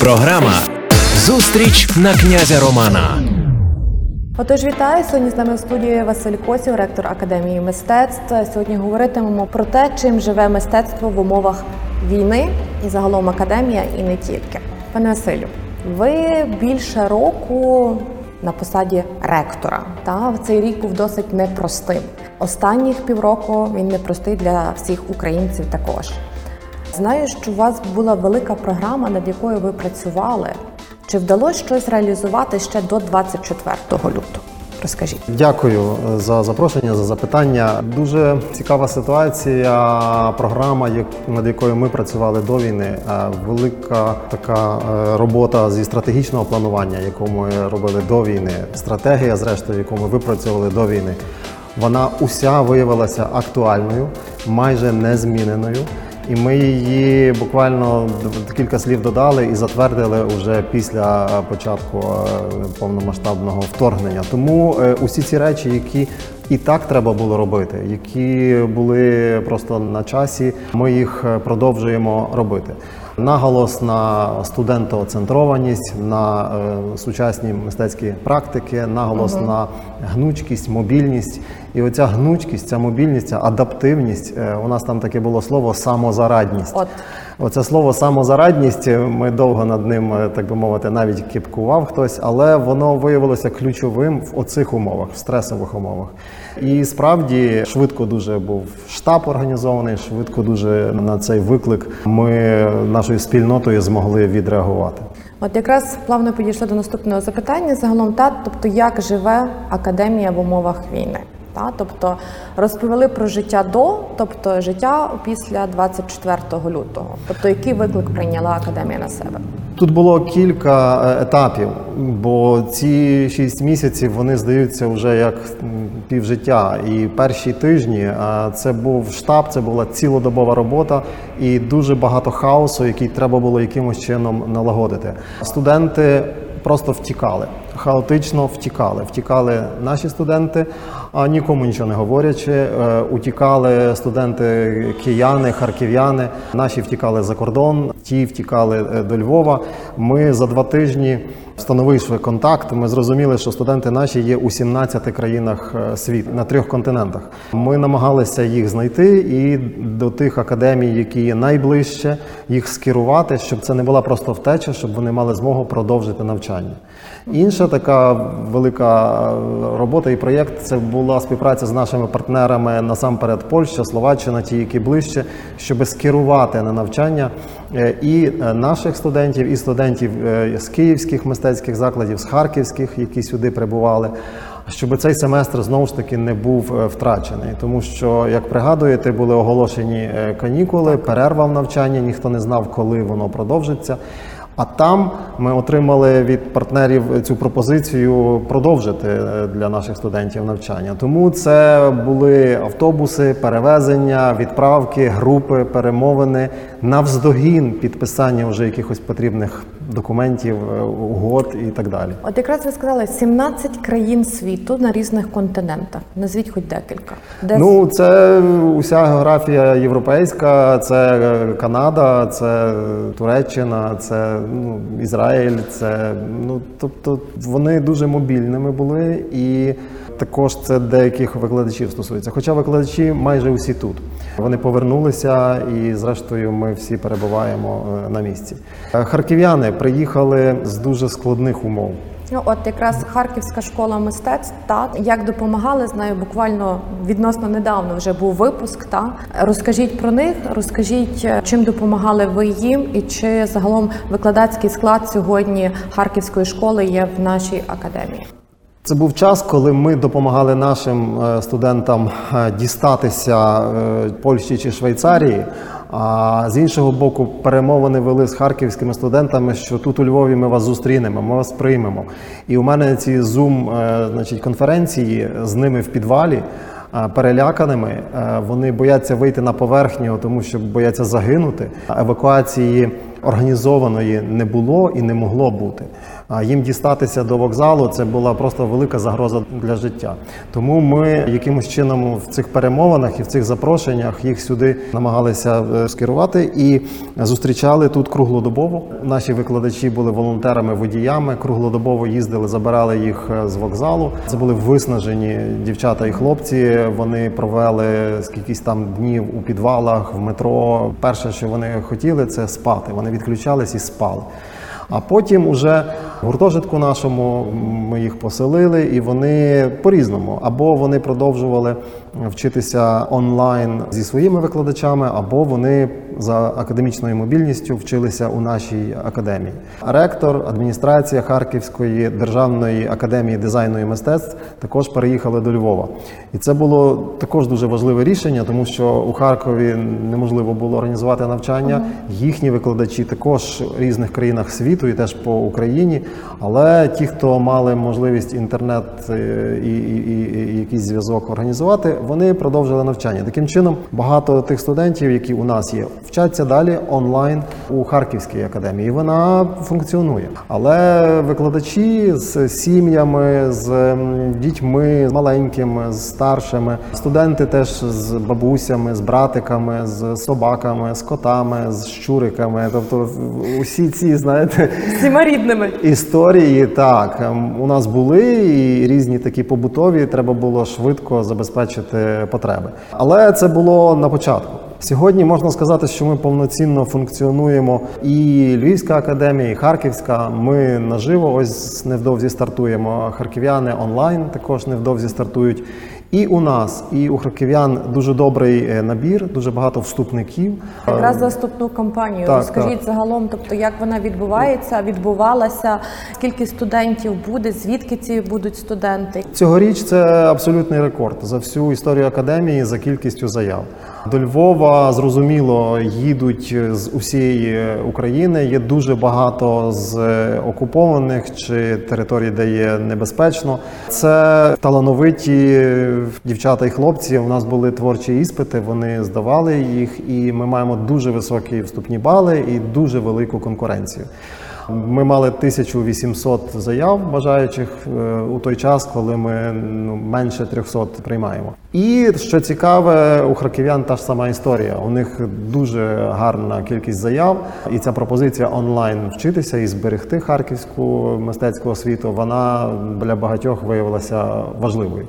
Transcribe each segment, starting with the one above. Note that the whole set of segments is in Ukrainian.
Програма Зустріч на князя Романа. Отож, вітаю сьогодні з нами в студії Василь Косів, ректор Академії мистецтв. Сьогодні говоритимемо про те, чим живе мистецтво в умовах війни і загалом академія, і не тільки. Пане Василю, ви більше року на посаді ректора. Та цей рік був досить непростим. Останніх півроку він непростий для всіх українців також. Знаю, що у вас була велика програма, над якою ви працювали. Чи вдалося щось реалізувати ще до 24 лютого? Розкажіть. Дякую за запрошення, за запитання. Дуже цікава ситуація. Програма, над якою ми працювали до війни. е, Велика така е, робота зі стратегічного планування, яку ми робили до війни. Стратегія, зрештою, яку ми випрацьовували до війни. Вона уся виявилася актуальною, майже незміненою. І ми її буквально кілька слів додали і затвердили вже після початку е, повномасштабного вторгнення. Тому е, усі ці речі, які і так треба було робити, які були просто на часі, ми їх е, продовжуємо робити. Наголос на студентооцентрованість, на е, сучасні мистецькі практики, наголос на гнучкість, мобільність. І оця гнучкість, ця мобільність, ця адаптивність. е, у нас там таке було слово самозарадність. От. Оце слово самозарадність. е, Ми довго над ним, е, так би мовити, навіть кипкував хтось, але воно виявилося ключовим в оцих умовах, в стресових умовах. І справді швидко дуже був штаб організований, швидко дуже на цей виклик ми нашою спільнотою змогли відреагувати. От якраз плавно підійшли до наступного запитання. Загалом, та тобто, як живе академія в умовах війни? Та тобто розповіли про життя до, тобто життя після 24 лютого. Тобто, який виклик прийняла академія на себе? Тут було кілька е, етапів, бо ці шість місяців вони здаються вже як півжиття. І перші тижні це був штаб, це була цілодобова робота і дуже багато хаосу, який треба було якимось чином налагодити. Студенти просто втікали. Хаотично втікали. Втікали наші студенти, а нікому нічого не говорячи. Е, Утікали студенти кияни, харків'яни. Наші втікали за кордон, ті втікали е, до Львова. Ми за два тижні встановивши контакт. Ми зрозуміли, що студенти наші є у 17 країнах е, світу на трьох континентах. Ми намагалися їх знайти і до тих академій, які є найближче, їх скерувати, щоб це не була просто втеча, щоб вони мали змогу продовжити навчання. Інша така велика е, робота і проєкт це була співпраця з нашими партнерами насамперед Польща, Словаччина, ті, які ближче, щоб скерувати на навчання і е, наших студентів, і студентів е, з київських мистецьких закладів, з харківських, які сюди прибували. Щоб цей семестр знову ж таки не був е, втрачений, тому що, як пригадуєте, були оголошені е, канікули, перерва в навчанні, ніхто не знав, коли воно продовжиться. А там ми отримали від партнерів цю пропозицію продовжити е, для наших студентів навчання. Тому це були автобуси, перевезення, відправки, групи, перемовини навздогін підписання вже якихось потрібних документів, е, угод і так далі. От якраз ви сказали 17 країн світу на різних континентах. Назвіть хоч декілька. Де Ну, це уся географія європейська, це е, Канада, це Туреччина, це ну, Ізраїль, це ну тобто вони дуже мобільними були, і також це деяких викладачів стосується. Хоча викладачі майже усі тут. Вони повернулися, і зрештою ми всі перебуваємо е, на місці. Е, Харків'яни приїхали з дуже складних умов. Ну, от якраз Харківська школа мистецтв та як допомагали, знаю, буквально відносно недавно вже був випуск. Та розкажіть про них, розкажіть, е, чим допомагали ви їм, і чи загалом викладацький склад сьогодні Харківської школи є в нашій академії. Це був час, коли ми допомагали нашим е, студентам е, дістатися Польщі чи Швейцарії. А з іншого боку, перемовини вели з харківськими студентами, що тут у Львові ми вас зустрінемо, ми вас приймемо. І у мене ці зум значить, конференції з ними в підвалі. е, Переляканими Е, вони бояться вийти на поверхню, тому що бояться загинути. Евакуації організованої не було і не могло бути. А їм дістатися до вокзалу це була просто велика загроза для життя. Тому ми якимось чином в цих перемовинах і в цих запрошеннях їх сюди намагалися е, скерувати і зустрічали тут круглодобово. Наші викладачі були волонтерами, водіями, круглодобово їздили, забирали їх е, з вокзалу. Це були виснажені дівчата і хлопці. Вони провели скількись там днів у підвалах, в метро. Перше, що вони хотіли, це спати. Вони відключались і спали. А потім уже в гуртожитку нашому ми їх поселили, і вони по-різному. Або вони продовжували вчитися онлайн зі своїми викладачами, або вони за академічною мобільністю вчилися у нашій академії. Ректор, адміністрація Харківської державної академії дизайну і мистецтв також переїхали до Львова. І це було також дуже важливе рішення, тому що у Харкові неможливо було організувати навчання. Їхні викладачі також в різних країнах світу і теж по Україні. Але ті, хто мали можливість інтернет е, і, і, і, і якийсь зв'язок організувати, вони продовжили навчання. Таким чином, багато тих студентів, які у нас є, вчаться далі онлайн у Харківській академії. І Вона функціонує. Але викладачі з сім'ями, з дітьми, з маленькими, з старшими, студенти теж з бабусями, з братиками, з собаками, з котами, з щуриками. Тобто усі ці, знаєте, Всіма рідними. Історії так ем, у нас були і різні такі побутові. Треба було швидко забезпечити потреби. Але це було на початку. Сьогодні можна сказати, що ми повноцінно функціонуємо і Львівська академія, і Харківська. Ми наживо ось невдовзі стартуємо. Харків'яни онлайн також невдовзі стартують. І у нас, і у харків'ян дуже добрий е, набір, дуже багато вступників. Якраз за вступну кампанію. Так, Розкажіть так. загалом, тобто як вона відбувається, відбувалася, скільки студентів буде, звідки ці будуть студенти? Цьогоріч це абсолютний рекорд за всю історію академії за кількістю заяв. До Львова зрозуміло їдуть з усієї України. Є дуже багато з окупованих чи територій, де є небезпечно. Це талановиті дівчата і хлопці. У нас були творчі іспити. Вони здавали їх, і ми маємо дуже високі вступні бали і дуже велику конкуренцію. Ми мали 1800 заяв бажаючих е, у той час, коли ми ну, менше 300 приймаємо. І що цікаве, у харків'ян та ж сама історія. У них дуже гарна кількість заяв, і ця пропозиція онлайн вчитися і зберегти харківську мистецьку освіту. Вона для багатьох виявилася важливою.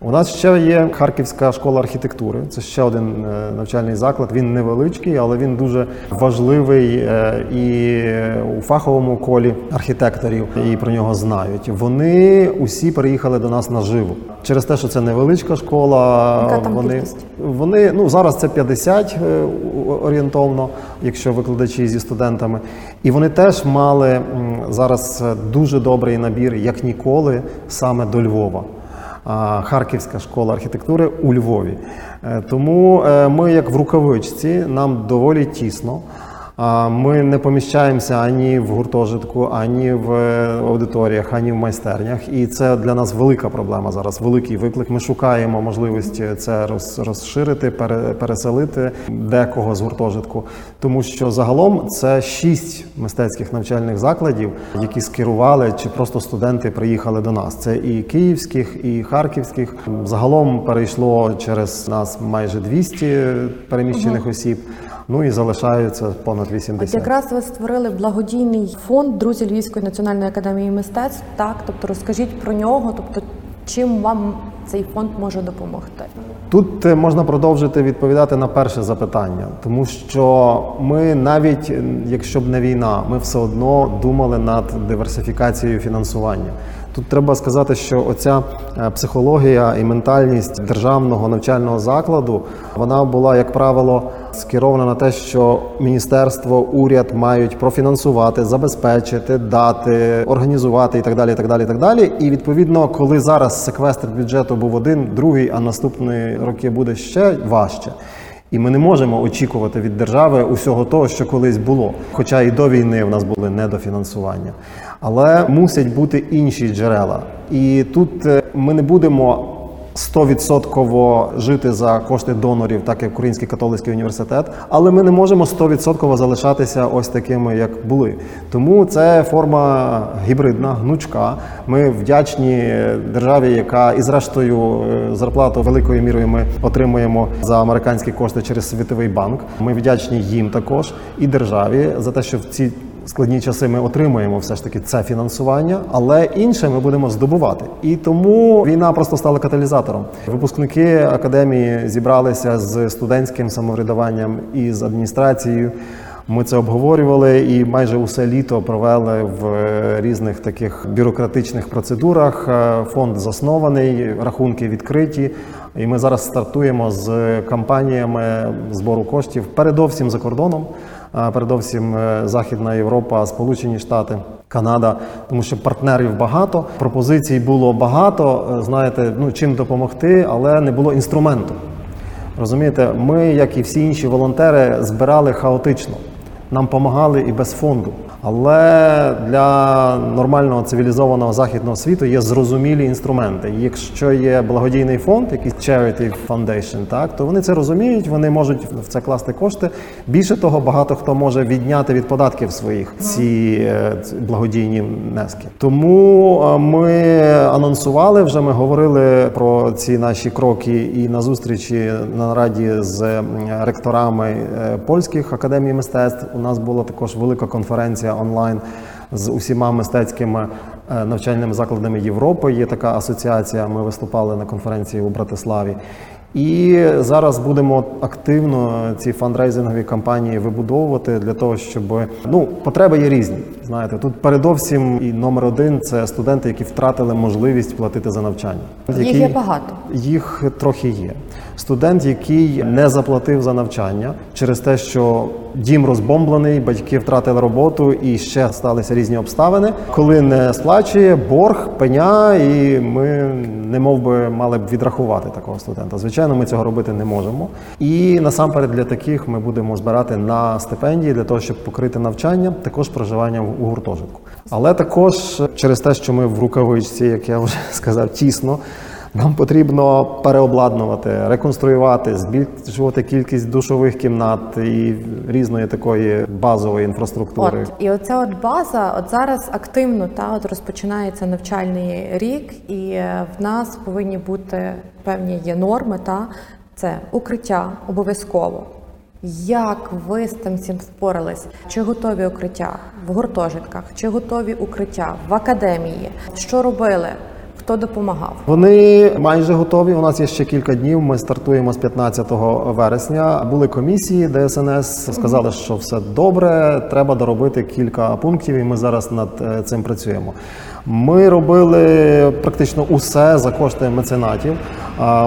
У нас ще є Харківська школа архітектури. Це ще один е, навчальний заклад. Він невеличкий, але він дуже важливий е, і у фаховому колі архітекторів, і про нього знають. Вони усі переїхали до нас наживо. Через те, що це невеличка школа. Яка там вони, кількість? вони ну зараз це 50 е, орієнтовно, якщо викладачі зі студентами. І вони теж мали зараз дуже добрий набір, як ніколи, саме до Львова. Харківська школа архітектури у Львові. Е, Тому е, ми, як в рукавичці, нам доволі тісно. Ми не поміщаємося ані в гуртожитку, ані в е, аудиторіях, ані в майстернях. І це для нас велика проблема зараз, великий виклик. Ми шукаємо можливість це роз- розширити, переселити декого з гуртожитку. Тому що загалом це шість мистецьких навчальних закладів, які скерували, чи просто студенти приїхали до нас. Це і київських, і харківських. Загалом перейшло через нас майже 200 переміщених осіб. Ну і залишаються понад От якраз ви створили благодійний фонд Друзі Львівської національної академії мистецтв. Так, тобто розкажіть про нього, тобто чим вам цей фонд може допомогти? Тут е, можна продовжити відповідати на перше запитання, тому що ми навіть якщо б не війна, ми все одно думали над диверсифікацією фінансування. Тут треба сказати, що оця е, психологія і ментальність державного навчального закладу вона була, як правило, скерована на те, що міністерство, уряд мають профінансувати, забезпечити, дати, організувати і так далі. І так далі, і так далі. І відповідно, коли зараз секвестр бюджету був один, другий, а наступні роки буде ще важче. І ми не можемо очікувати від держави усього того, що колись було. Хоча і до війни в нас були недофінансування. Але мусять бути інші джерела. І тут е, ми не будемо 100% жити за кошти донорів, так як Український католицький університет, але ми не можемо 100% залишатися ось такими, як були. Тому це форма гібридна, гнучка. Ми вдячні державі, яка і зрештою е, зарплату великою мірою ми отримуємо за американські кошти через Світовий банк. Ми вдячні їм також і державі за те, що в ці складні часи ми отримуємо все ж таки це фінансування, але інше ми будемо здобувати. І тому війна просто стала каталізатором. Випускники академії зібралися з студентським самоврядуванням і з адміністрацією. Ми це обговорювали і майже усе літо провели в е, різних таких бюрократичних процедурах. Е, Фонд заснований, рахунки відкриті. І ми зараз стартуємо з кампаніями збору коштів передовсім за кордоном, передовсім е, Західна Європа, Сполучені Штати. Канада, тому що партнерів багато, пропозицій було багато. е, Знаєте, ну чим допомогти, але не було інструменту. Розумієте, ми, як і всі інші волонтери, збирали хаотично. Нам допомагали і без фонду. Але для нормального цивілізованого західного світу є зрозумілі інструменти. Якщо є благодійний фонд, якийсь charity foundation, так то вони це розуміють, вони можуть в це класти кошти. Більше того, багато хто може відняти від податків своїх ці е, благодійні внески. Тому е, ми анонсували вже. Ми говорили про ці наші кроки і на зустрічі на нараді з ректорами е, польських академій мистецтв. У нас була також велика конференція онлайн з усіма мистецькими е, навчальними закладами Європи. Є така асоціація. Ми виступали на конференції у Братиславі. І зараз будемо активно ці фандрейзингові кампанії вибудовувати для того, щоб ну потреби є різні. Знаєте, тут передовсім і номер один це студенти, які втратили можливість платити за навчання. Їх є багато. Їх трохи є. Студент, який не заплатив за навчання через те, що дім розбомблений, батьки втратили роботу і ще сталися різні обставини. Коли не сплачує борг, пеня, і ми не мов би мали б відрахувати такого студента. Звичайно, ми цього робити не можемо. І насамперед для таких ми будемо збирати на стипендії для того, щоб покрити навчання, також проживання у гуртожитку. Але також через те, що ми в рукавичці, як я вже сказав, тісно. Нам потрібно переобладнувати, реконструювати, збільшувати кількість душових кімнат і різної такої базової інфраструктури. От і оця от база, от зараз активно та от розпочинається навчальний рік, і е, в нас повинні бути певні є норми. Та це укриття обов'язково. Як ви з тим всім впорались? Чи готові укриття в гуртожитках, чи готові укриття в академії? Що робили? Хто допомагав? Вони майже готові. У нас є ще кілька днів. Ми стартуємо з 15 вересня. Були комісії ДСНС, сказали, що все добре. Треба доробити кілька пунктів, і ми зараз над е, цим працюємо. Ми робили практично усе за кошти меценатів.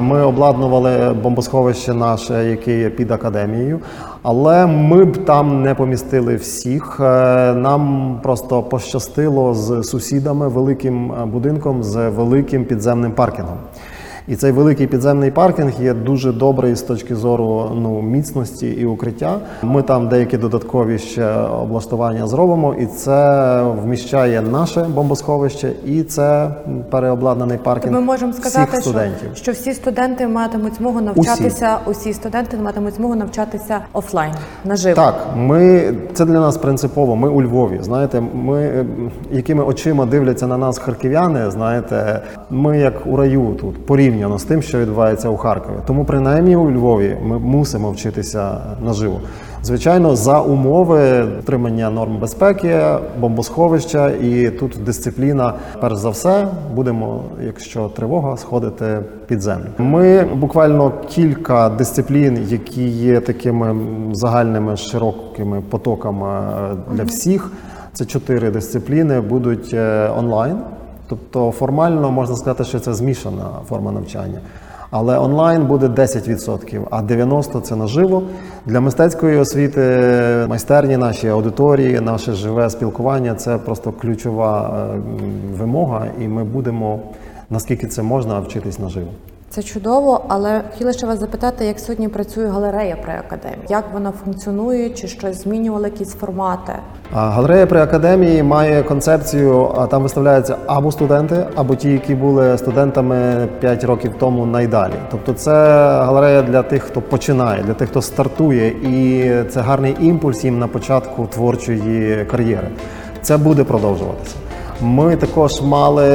Ми обладнували бомбосховище наше, яке є під академією. Але ми б там не помістили всіх. Е, Нам просто пощастило з сусідами, великим е, будинком з великим підземним паркінгом. І цей великий підземний паркінг є дуже добрий з точки зору ну, міцності і укриття. Ми там деякі додаткові ще облаштування зробимо, і це вміщає наше бомбосховище, і це переобладнаний паркінг Ми можемо сказати, всіх студентів. що всі студенти матимуть змогу навчатися, усі студенти матимуть змогу навчатися офлайн наживо. Так, ми це для нас принципово. Ми у Львові. Знаєте, ми якими очима дивляться на нас харків'яни. Знаєте, ми як у раю тут порівняно з тим, що відбувається у Харкові. Тому принаймні у Львові ми мусимо вчитися наживо. Звичайно, за умови дотримання норм безпеки, бомбосховища, і тут дисципліна. Перш за все, будемо, якщо тривога, сходити під землю. Ми буквально кілька дисциплін, які є такими загальними широкими потоками е, для всіх. Це чотири дисципліни будуть е, онлайн. Тобто формально можна сказати, що це змішана форма навчання. Але онлайн буде 10%, а 90% це наживо. Для мистецької освіти майстерні наші аудиторії, наше живе спілкування це просто ключова е, вимога, і ми будемо наскільки це можна вчитись наживо. Це чудово, але хотіла ще вас запитати, як сьогодні працює галерея при академії? Як вона функціонує, чи щось змінювали якісь формати? Галерея при академії має концепцію, а там виставляються або студенти, або ті, які були студентами 5 років тому найдалі. Тобто це галерея для тих, хто починає, для тих, хто стартує, і це гарний імпульс їм на початку творчої кар'єри. Це буде продовжуватися. Ми також мали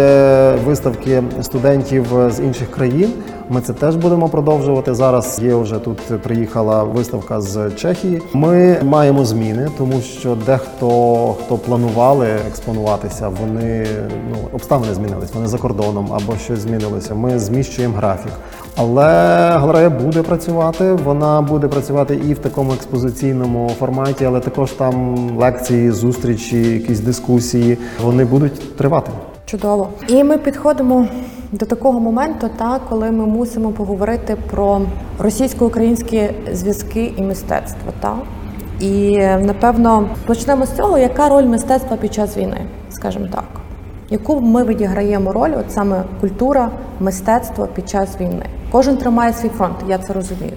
виставки студентів з інших країн. Ми це теж будемо продовжувати. Зараз є вже тут приїхала виставка з Чехії. Ми маємо зміни, тому що дехто хто планували експонуватися, вони ну обставини змінились. Вони за кордоном або щось змінилося. Ми зміщуємо графік. Але галерея буде працювати. Вона буде працювати і в такому експозиційному форматі, але також там лекції, зустрічі, якісь дискусії. Вони будуть тривати. Чудово. І ми підходимо до такого моменту, та коли ми мусимо поговорити про російсько-українські зв'язки і мистецтво. Та і напевно почнемо з цього, яка роль мистецтва під час війни, скажімо так. Яку ми відіграємо роль, от саме культура, мистецтво під час війни? Кожен тримає свій фронт, я це розумію.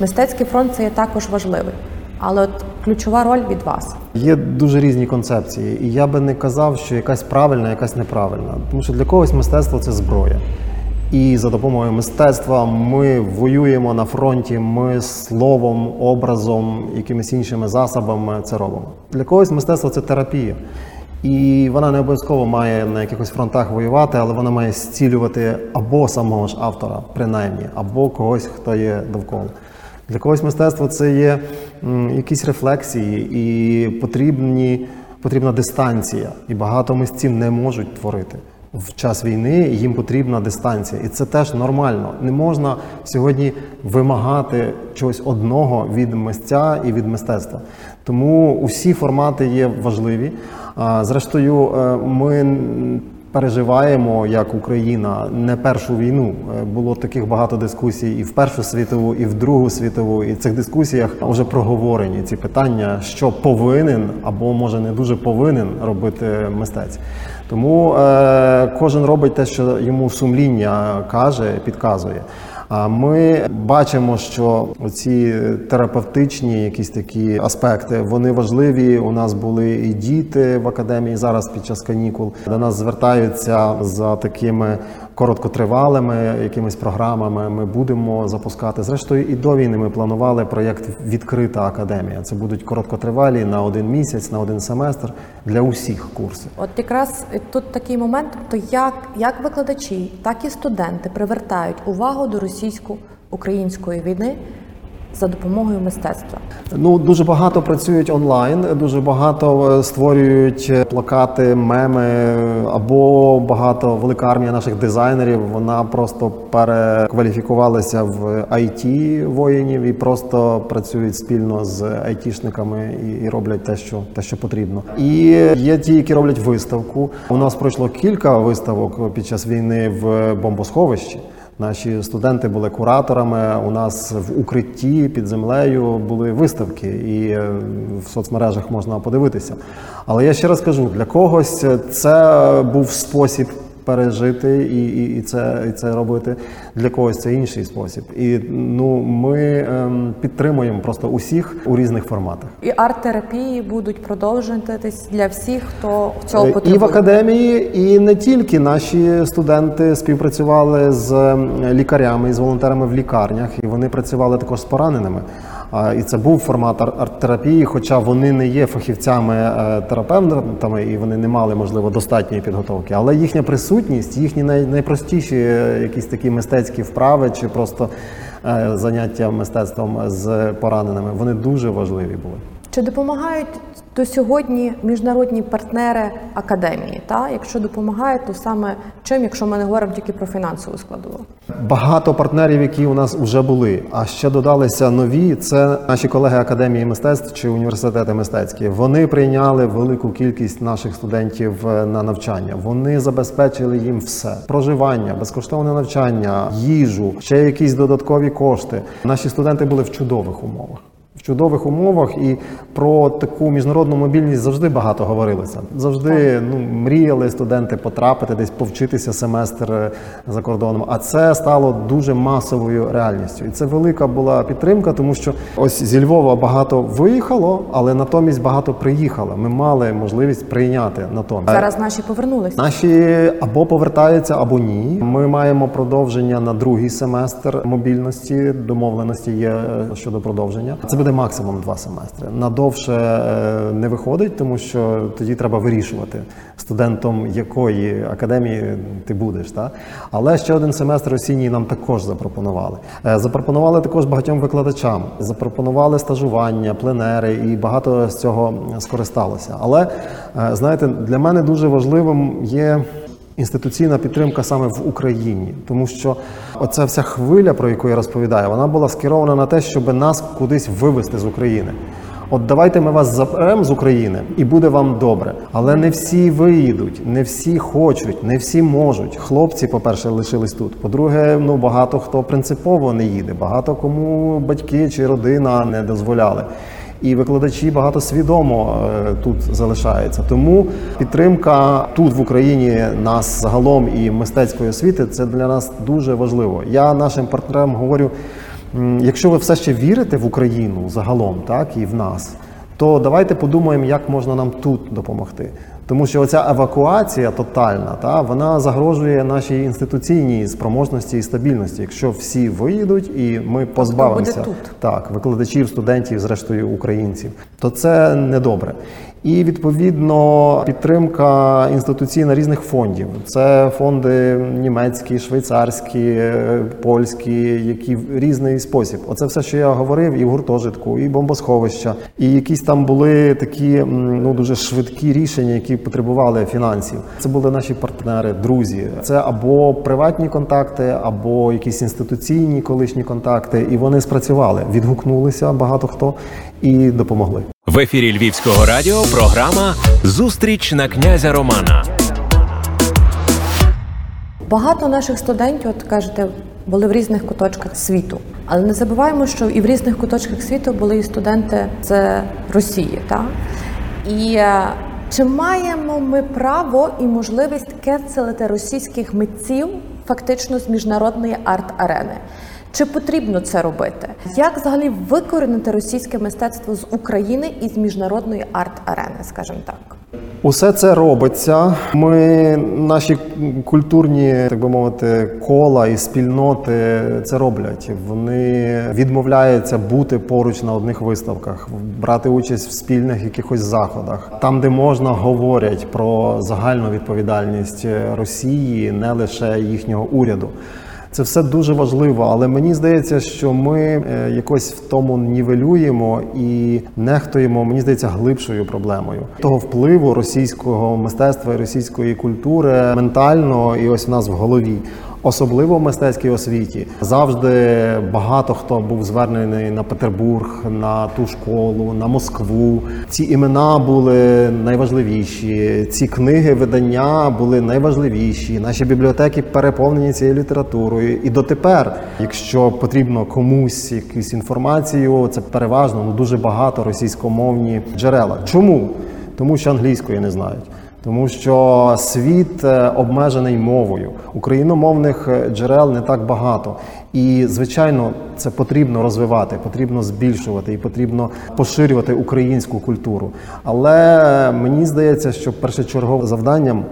Мистецький фронт це є також важливий, але от ключова роль від вас. Є дуже різні концепції, і я би не казав, що якась правильна, якась неправильна. Тому що для когось мистецтво це зброя. І за допомогою мистецтва ми воюємо на фронті, ми словом, образом, якимись іншими засобами це робимо. Для когось мистецтво це терапія. І вона не обов'язково має на якихось фронтах воювати, але вона має зцілювати або самого ж автора, принаймні, або когось, хто є довкола. Для когось мистецтво це є якісь рефлексії і потрібні, потрібна дистанція. І багато митців не можуть творити. В час війни їм потрібна дистанція, і це теж нормально. Не можна сьогодні вимагати чогось одного від митця і від мистецтва. Тому усі формати є важливі. Зрештою, е, ми переживаємо як Україна не першу війну. Е, Було таких багато дискусій і в Першу світову, і в Другу світову. І в цих дискусіях вже проговорені ці питання, що повинен або може не дуже повинен робити мистець. Тому е, кожен робить те, що йому сумління каже, підказує. А ми бачимо, що ці терапевтичні якісь такі аспекти вони важливі. У нас були і діти в академії зараз під час канікул. До нас звертаються за такими короткотривалими якимись програмами. Ми будемо запускати. Зрештою, і до війни ми планували проєкт Відкрита академія. Це будуть короткотривалі на один місяць, на один семестр для усіх курсів. От якраз тут такий момент, то як, як викладачі, так і студенти привертають увагу до російсько-української війни за допомогою мистецтва. Ну дуже багато працюють онлайн, дуже багато е, створюють е, плакати, меми або багато велика армія наших дизайнерів. Вона просто перекваліфікувалася в IT воїнів і просто працюють спільно з айтішниками і роблять те, що те, що потрібно. І є ті, які роблять виставку. У нас пройшло кілька виставок під час війни в бомбосховищі. Наші студенти були кураторами. У нас в укритті під землею були виставки, і е, в соцмережах можна подивитися. Але я ще раз кажу: для когось це був спосіб пережити і, і, і це і це робити. Для когось це інший спосіб. І ну ми ем, підтримуємо просто усіх у різних форматах. І арт-терапії будуть продовжуватись для всіх, хто цього потребує. І в академії, і не тільки наші студенти співпрацювали з ем, лікарями і з волонтерами в лікарнях, і вони працювали також з пораненими. І це був формат арт-терапії, хоча вони не є фахівцями е, терапевтами і вони не мали можливо достатньої підготовки. Але їхня присутність, їхні найпростіші якісь такі мистецькі вправи чи просто е, заняття мистецтвом з пораненими, вони дуже важливі були. Чи допомагають до сьогодні міжнародні партнери академії? Та якщо допомагають, то саме чим, якщо ми не говоримо тільки про фінансову складову? Багато партнерів, які у нас вже були, а ще додалися нові. Це наші колеги академії мистецтв чи університети мистецькі. Вони прийняли велику кількість наших студентів е, на навчання. Вони забезпечили їм все: проживання, безкоштовне навчання, їжу, ще якісь додаткові кошти. Наші студенти були в чудових умовах. В чудових умовах і про таку міжнародну мобільність завжди багато говорилося. Завжди ну, мріяли студенти потрапити десь повчитися семестр е, за кордоном. А це стало дуже масовою реальністю. І це велика була підтримка, тому що ось зі Львова багато виїхало, але натомість багато приїхало. Ми мали можливість прийняти натомість. Зараз наші повернулися. Наші або повертаються, або ні. Ми маємо продовження на другий семестр мобільності. Домовленості є е, щодо продовження. Це буде максимум два семестри. Надовше е, не виходить, тому що тоді треба вирішувати студентом якої академії ти будеш. Та? Але ще один семестр осінній нам також запропонували. Е, Запропонували також багатьом викладачам. Запропонували стажування, пленери, і багато з цього скористалося. Але е, знаєте, для мене дуже важливим є. Інституційна підтримка саме в Україні, тому що оця вся хвиля, про яку я розповідаю, вона була скерована на те, щоб нас кудись вивести з України. От давайте ми вас заберемо з України, і буде вам добре. Але не всі виїдуть, не всі хочуть, не всі можуть. Хлопці, по-перше, лишились тут. По-друге, ну багато хто принципово не їде, багато кому батьки чи родина не дозволяли. І викладачі багато свідомо е, тут залишаються. Тому підтримка тут в Україні нас загалом і мистецької освіти це для нас дуже важливо. Я нашим партнерам говорю: якщо ви все ще вірите в Україну загалом, так і в нас, то давайте подумаємо, як можна нам тут допомогти. Тому що оця евакуація тотальна, та вона загрожує нашій інституційній спроможності і стабільності. Якщо всі виїдуть і ми позбавимося тут. так, викладачів, студентів, зрештою українців, то це недобре. І відповідно підтримка інституційна різних фондів. Це фонди німецькі, швейцарські, е, польські, які в різний спосіб. Оце все, що я говорив, і в гуртожитку, і бомбосховища, і якісь там були такі ну дуже швидкі рішення, які потребували фінансів. Це були наші партнери, друзі. Це або приватні контакти, або якісь інституційні колишні контакти. І вони спрацювали, відгукнулися багато хто і допомогли. В ефірі Львівського радіо програма Зустріч на князя Романа. Багато наших студентів, от кажете, були в різних куточках світу. Але не забуваємо, що і в різних куточках світу були і студенти з Росії. Так? І е, чи маємо ми право і можливість кенселити російських митців фактично з міжнародної арт-арени? Чи потрібно це робити? Як взагалі викорінити російське мистецтво з України і з міжнародної арт-арени, скажімо так? Усе це робиться. Ми наші культурні, так би мовити, кола і спільноти це роблять. Вони відмовляються бути поруч на одних виставках, брати участь в спільних якихось заходах. Там, де можна, говорять про загальну відповідальність Росії, не лише їхнього уряду. Це все дуже важливо, але мені здається, що ми е, якось в тому нівелюємо і нехтуємо, мені здається, глибшою проблемою того впливу російського мистецтва і російської культури ментально і ось в нас в голові. Особливо в мистецькій освіті завжди багато хто був звернений на Петербург, на ту школу, на Москву. Ці імена були найважливіші. Ці книги, видання були найважливіші. Наші бібліотеки переповнені цією літературою. І дотепер, якщо потрібно комусь якусь інформацію, це переважно ну дуже багато російськомовні джерела. Чому? Тому що англійської не знають. Тому що світ е, обмежений мовою. Україномовних е, джерел не так багато. І, звичайно, це потрібно розвивати, потрібно збільшувати і потрібно поширювати українську культуру. Але е, мені здається, що першочерговим завданням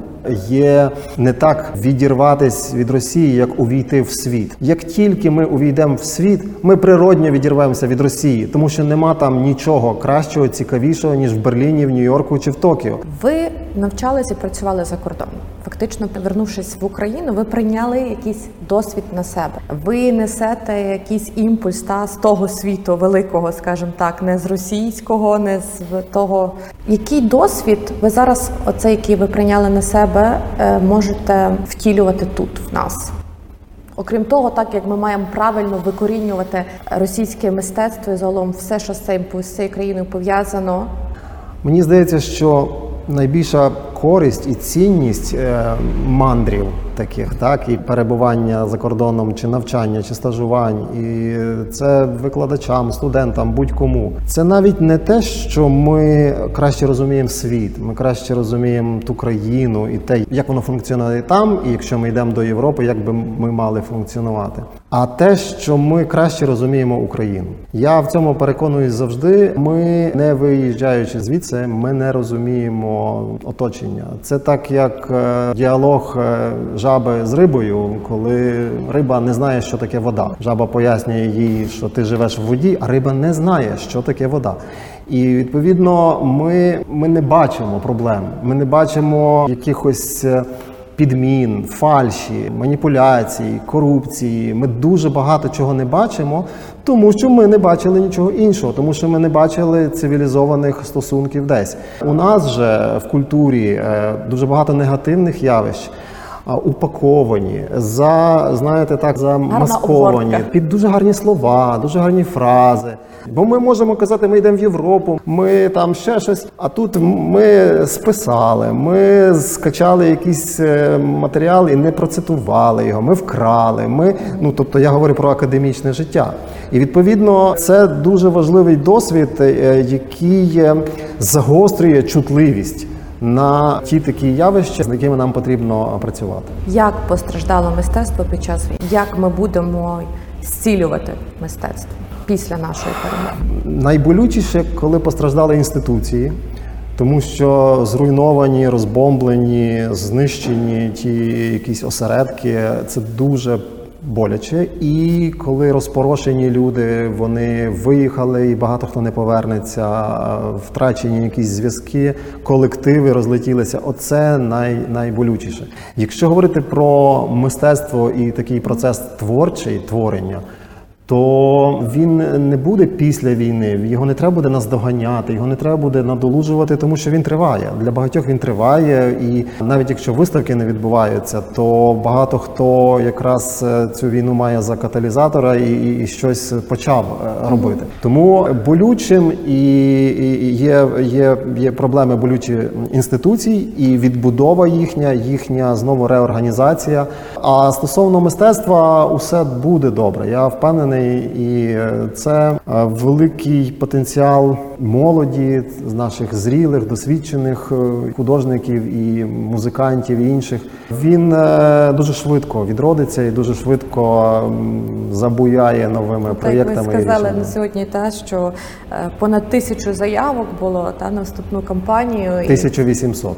є не так відірватись від Росії, як увійти в світ. Як тільки ми увійдемо в світ, ми природньо відірвемося від Росії, тому що нема там нічого кращого, цікавішого ніж в Берліні, в Нью-Йорку чи в Токіо. Ви навчалися і працювали за кордоном. Фактично, повернувшись в Україну, ви прийняли якийсь досвід на себе. Ви несете якийсь імпульс та з того світу великого, скажімо так, не з російського, не з того. Який досвід ви зараз, оцей, який ви прийняли на себе, е, можете втілювати тут в нас? Окрім того, так як ми маємо правильно викорінювати російське мистецтво і загалом все, що з цим з цією країною пов'язано, Мені здається, що найбільша користь і цінність е, мандрів таких, так і перебування за кордоном, чи навчання, чи стажувань, і це викладачам, студентам, будь-кому. Це навіть не те, що ми краще розуміємо світ, ми краще розуміємо ту країну і те, як воно функціонує там, і якщо ми йдемо до Європи, як би ми мали функціонувати. А те, що ми краще розуміємо Україну. Я в цьому переконуюсь завжди. Ми не виїжджаючи звідси, ми не розуміємо оточення. Це так, як е, діалог е, жаби з рибою, коли риба не знає, що таке вода. Жаба пояснює їй, що ти живеш в воді, а риба не знає, що таке вода. І відповідно, ми, ми не бачимо проблем, ми не бачимо якихось. е, підмін, фальші, маніпуляцій, корупції. Ми дуже багато чого не бачимо, тому що ми не бачили нічого іншого, тому що ми не бачили цивілізованих стосунків десь. У нас же в культурі е, дуже багато негативних явищ. Упаковані, за знаєте, так замасковані під дуже гарні слова, дуже гарні фрази. Бо ми можемо казати, ми йдемо в Європу, ми там ще щось. А тут ми списали, ми скачали якийсь е, матеріал і не процитували його. Ми вкрали. Ми, ну тобто, я говорю про академічне життя. І відповідно це дуже важливий досвід, е, який е, загострює чутливість на ті такі явища, з якими нам потрібно працювати. Як постраждало мистецтво під час війни? Як ми будемо зцілювати мистецтво після нашої перемоги? Найболючіше, коли постраждали інституції, тому що зруйновані, розбомблені, знищені ті якісь осередки, це дуже боляче. І коли розпорошені люди, вони виїхали, і багато хто не повернеться, втрачені якісь зв'язки, колективи розлетілися. Оце най, найболючіше. Якщо говорити про мистецтво і такий процес творчий творення. То він не буде після війни, його не треба буде наздоганяти, його не треба буде надолужувати, тому що він триває. Для багатьох він триває, і навіть якщо виставки не відбуваються, то багато хто якраз е, цю війну має за каталізатора і, і, і щось почав е, робити. Тому болючим і, і є, є, є проблеми болючі інституцій і відбудова їхня, їхня знову реорганізація. А стосовно мистецтва, усе буде добре. Я впевнений, і е, це е, великий потенціал молоді з наших зрілих, досвідчених е, художників і музикантів і інших. Він дуже швидко відродиться і дуже швидко забуяє новими Так проєктами. і сказали на сьогодні, та що понад тисячу заявок було та на вступну кампанію. і 1800.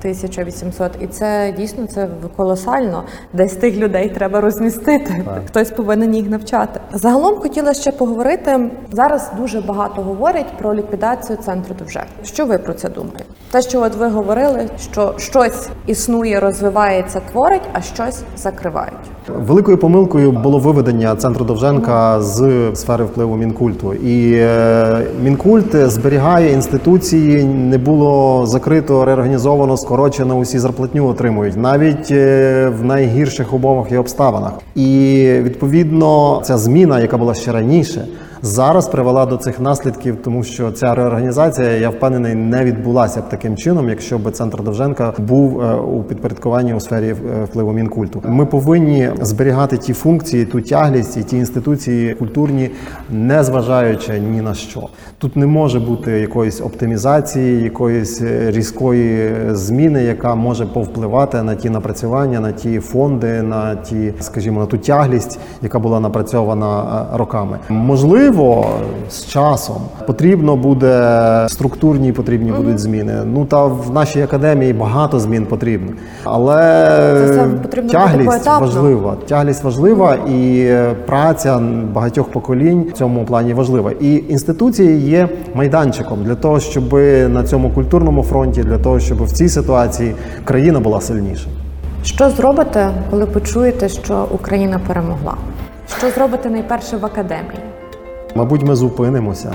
1800. І це дійсно це колосально. Десь тих людей треба розмістити. Хтось повинен їх навчати. Загалом хотіла ще поговорити. Зараз дуже багато говорять про ліквідацію центру довже. Що ви про це думаєте? Те, що от ви говорили, що щось існує, розвивається, творить, а щось закривають. Великою помилкою було виведення центру Довженка з сфери впливу мінкульту. І е, мінкульт зберігає інституції, не було закрито, реорганізовано, скорочено. Усі зарплатню отримують навіть е, в найгірших умовах і обставинах. І відповідно ця зміна, яка була ще раніше. Зараз привела до цих наслідків, тому що ця реорганізація, я впевнений, не відбулася б таким чином, якщо б центр Довженка був е, у підпорядкуванні у сфері е, впливу мінкульту. Ми повинні зберігати ті функції, ту тяглість і ті інституції культурні, не зважаючи ні на що. Тут не може бути якоїсь оптимізації, якоїсь е, різкої зміни, яка може повпливати на ті напрацювання, на ті фонди, на ті, скажімо, на ту тяглість, яка була напрацьована роками. Можливо, з часом потрібно буде структурні потрібні будуть зміни. Ну та в нашій академії багато змін потрібно, але Це потрібно тяглість важлива. Тяглість важлива і е, праця багатьох поколінь в цьому плані важлива. І інституції є майданчиком для того, щоб на цьому культурному фронті, для того, щоб в цій ситуації країна була сильніша. Що зробите, коли почуєте, що Україна перемогла? Що зробите найперше в академії? Мабуть, ми зупинимося.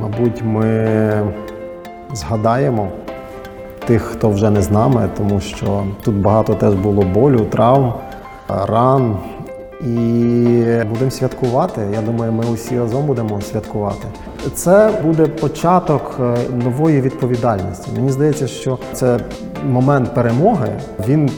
Мабуть, ми згадаємо тих, хто вже не з нами, тому що тут багато теж було болю, травм, ран. І будемо святкувати. Я думаю, ми усі разом будемо святкувати. Це буде початок е, нової відповідальності. Мені здається, що це момент перемоги. Він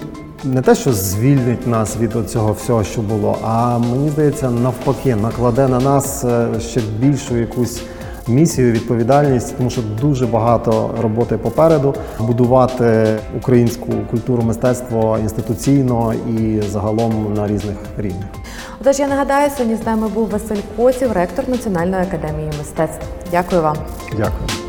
не те, що звільнить нас від цього всього, що було, а мені здається, навпаки, накладе на нас е, ще більшу якусь місію, відповідальність, тому що дуже багато роботи попереду будувати українську культуру, мистецтво інституційно і загалом на різних рівнях. Отож, я нагадаю, сьогодні з нами був Василь Косів, ректор Національної академії мистецтв. Дякую вам. Дякую.